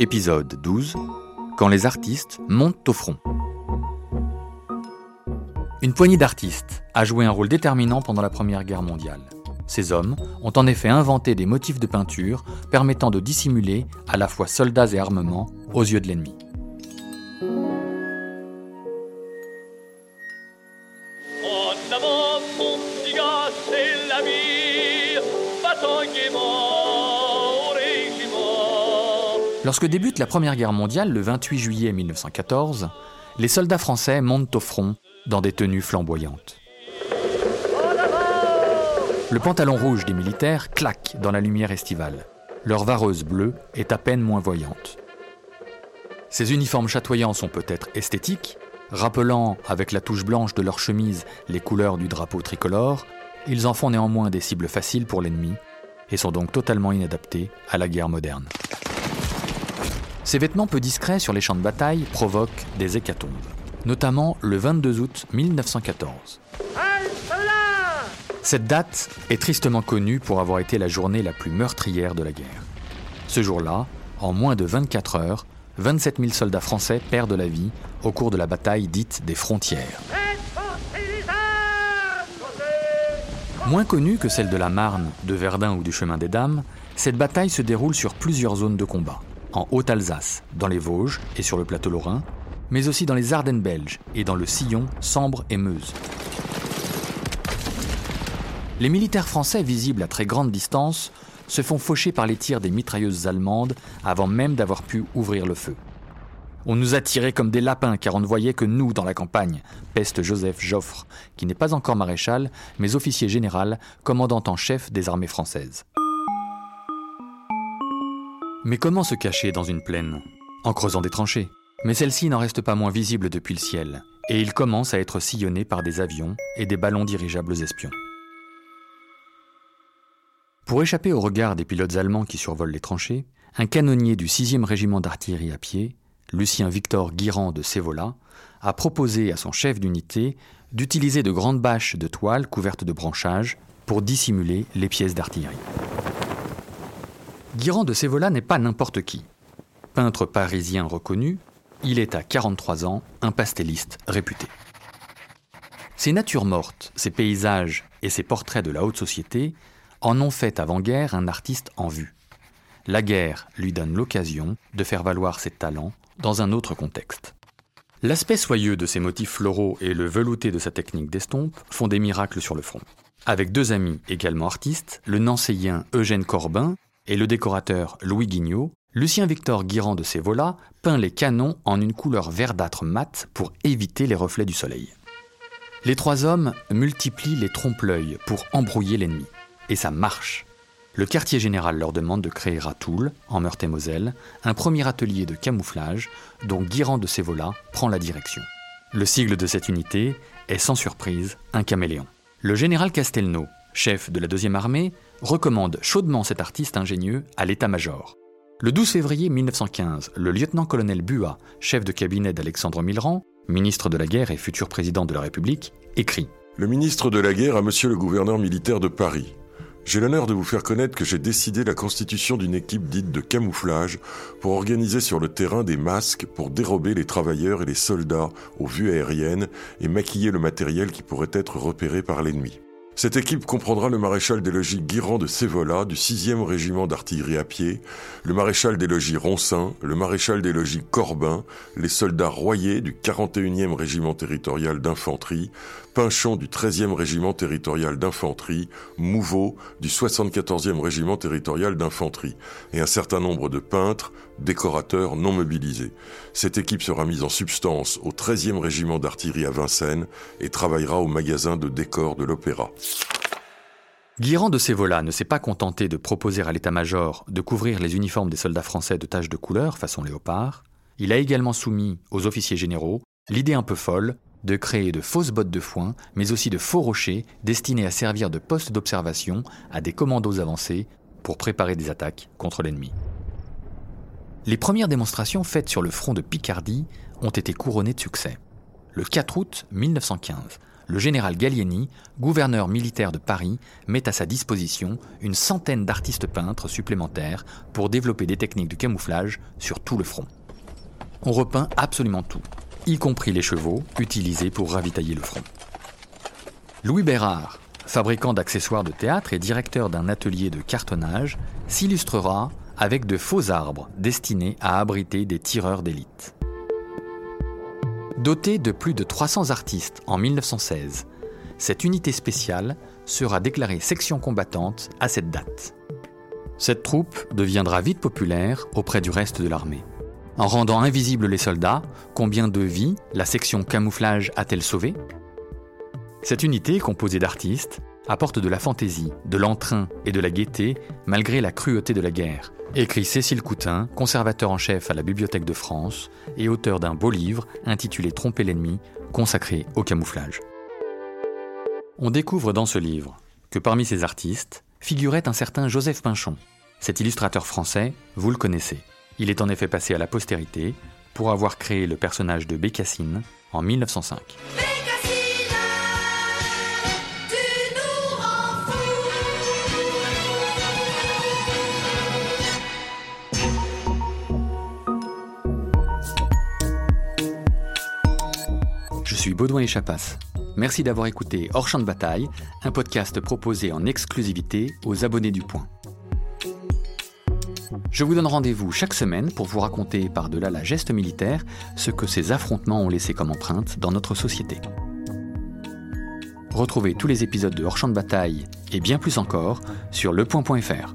Épisode 12 Quand les artistes montent au front. Une poignée d'artistes a joué un rôle déterminant pendant la Première Guerre mondiale. Ces hommes ont en effet inventé des motifs de peinture permettant de dissimuler à la fois soldats et armements aux yeux de l'ennemi. Lorsque débute la Première Guerre mondiale, le 28 juillet 1914, les soldats français montent au front dans des tenues flamboyantes. Le pantalon rouge des militaires claque dans la lumière estivale. Leur vareuse bleue est à peine moins voyante. Ces uniformes chatoyants sont peut-être esthétiques, rappelant avec la touche blanche de leur chemise les couleurs du drapeau tricolore, ils en font néanmoins des cibles faciles pour l'ennemi et sont donc totalement inadaptés à la guerre moderne. Ces vêtements peu discrets sur les champs de bataille provoquent des hécatombes, notamment le 22 août 1914. Cette date est tristement connue pour avoir été la journée la plus meurtrière de la guerre. Ce jour-là, en moins de 24 heures, 27 000 soldats français perdent la vie au cours de la bataille dite des frontières. Moins connue que celle de la Marne, de Verdun ou du Chemin des Dames, cette bataille se déroule sur plusieurs zones de combat. En Haute-Alsace, dans les Vosges et sur le plateau lorrain, mais aussi dans les Ardennes belges et dans le Sillon, Sambre et Meuse. Les militaires français visibles à très grande distance se font faucher par les tirs des mitrailleuses allemandes avant même d'avoir pu ouvrir le feu. On nous a tirés comme des lapins car on ne voyait que nous dans la campagne, peste Joseph Joffre, qui n'est pas encore maréchal, mais officier général, commandant en chef des armées françaises. Mais comment se cacher dans une plaine En creusant des tranchées? Mais celle-ci n'en reste pas moins visible depuis le ciel, et il commence à être sillonné par des avions et des ballons dirigeables espions. Pour échapper au regard des pilotes allemands qui survolent les tranchées, un canonnier du 6e régiment d'artillerie à pied, Lucien Victor Guirand de Sévola, a proposé à son chef d'unité d'utiliser de grandes bâches de toile couvertes de branchages pour dissimuler les pièces d'artillerie. Guirand de Sévola n'est pas n'importe qui. Peintre parisien reconnu, il est à 43 ans un pastelliste réputé. Ses natures mortes, ses paysages et ses portraits de la haute société en ont fait avant-guerre un artiste en vue. La guerre lui donne l'occasion de faire valoir ses talents dans un autre contexte. L'aspect soyeux de ses motifs floraux et le velouté de sa technique d'estompe font des miracles sur le front. Avec deux amis également artistes, le nancéien Eugène Corbin et le décorateur Louis Guignot, Lucien Victor Guirand de Sévola peint les canons en une couleur verdâtre mat pour éviter les reflets du soleil. Les trois hommes multiplient les trompe-l'œil pour embrouiller l'ennemi. Et ça marche. Le quartier général leur demande de créer à Toul, en Meurthe-et-Moselle, un premier atelier de camouflage dont Guirand de Sévola prend la direction. Le sigle de cette unité est sans surprise un caméléon. Le général Castelnau, chef de la deuxième armée, recommande chaudement cet artiste ingénieux à l'état-major. Le 12 février 1915, le lieutenant-colonel Buat, chef de cabinet d'Alexandre Millerand, ministre de la guerre et futur président de la République, écrit Le ministre de la guerre à monsieur le gouverneur militaire de Paris. J'ai l'honneur de vous faire connaître que j'ai décidé la constitution d'une équipe dite de camouflage pour organiser sur le terrain des masques pour dérober les travailleurs et les soldats aux vues aériennes et maquiller le matériel qui pourrait être repéré par l'ennemi. Cette équipe comprendra le maréchal des logis Guirand de Sévola du 6e régiment d'artillerie à pied, le maréchal des logis Roncin, le maréchal des logis Corbin, les soldats Royer du 41e régiment territorial d'infanterie, Pinchon du 13e régiment territorial d'infanterie, Mouveau du 74e régiment territorial d'infanterie, et un certain nombre de peintres, décorateurs non mobilisés. Cette équipe sera mise en substance au 13e régiment d'artillerie à Vincennes et travaillera au magasin de décors de l'Opéra. Guirand de Sévola ne s'est pas contenté de proposer à l'état-major de couvrir les uniformes des soldats français de taches de couleur façon léopard. Il a également soumis aux officiers généraux l'idée un peu folle de créer de fausses bottes de foin, mais aussi de faux rochers destinés à servir de poste d'observation à des commandos avancés pour préparer des attaques contre l'ennemi. Les premières démonstrations faites sur le front de Picardie ont été couronnées de succès. Le 4 août 1915, le général Gallieni, gouverneur militaire de Paris, met à sa disposition une centaine d'artistes peintres supplémentaires pour développer des techniques de camouflage sur tout le front. On repeint absolument tout, y compris les chevaux utilisés pour ravitailler le front. Louis Bérard, fabricant d'accessoires de théâtre et directeur d'un atelier de cartonnage, s'illustrera avec de faux arbres destinés à abriter des tireurs d'élite. Dotée de plus de 300 artistes en 1916, cette unité spéciale sera déclarée section combattante à cette date. Cette troupe deviendra vite populaire auprès du reste de l'armée. En rendant invisibles les soldats, combien de vies la section camouflage a-t-elle sauvé Cette unité, composée d'artistes, apporte de la fantaisie, de l'entrain et de la gaieté malgré la cruauté de la guerre, écrit Cécile Coutin, conservateur en chef à la Bibliothèque de France et auteur d'un beau livre intitulé Tromper l'ennemi, consacré au camouflage. On découvre dans ce livre que parmi ces artistes figurait un certain Joseph Pinchon. Cet illustrateur français, vous le connaissez. Il est en effet passé à la postérité pour avoir créé le personnage de Bécassine en 1905. Suis Baudouin et Chapas. Merci d'avoir écouté Hors Champ de Bataille, un podcast proposé en exclusivité aux abonnés du Point. Je vous donne rendez-vous chaque semaine pour vous raconter par-delà la geste militaire ce que ces affrontements ont laissé comme empreinte dans notre société. Retrouvez tous les épisodes de Hors Champ de Bataille et bien plus encore sur lepoint.fr.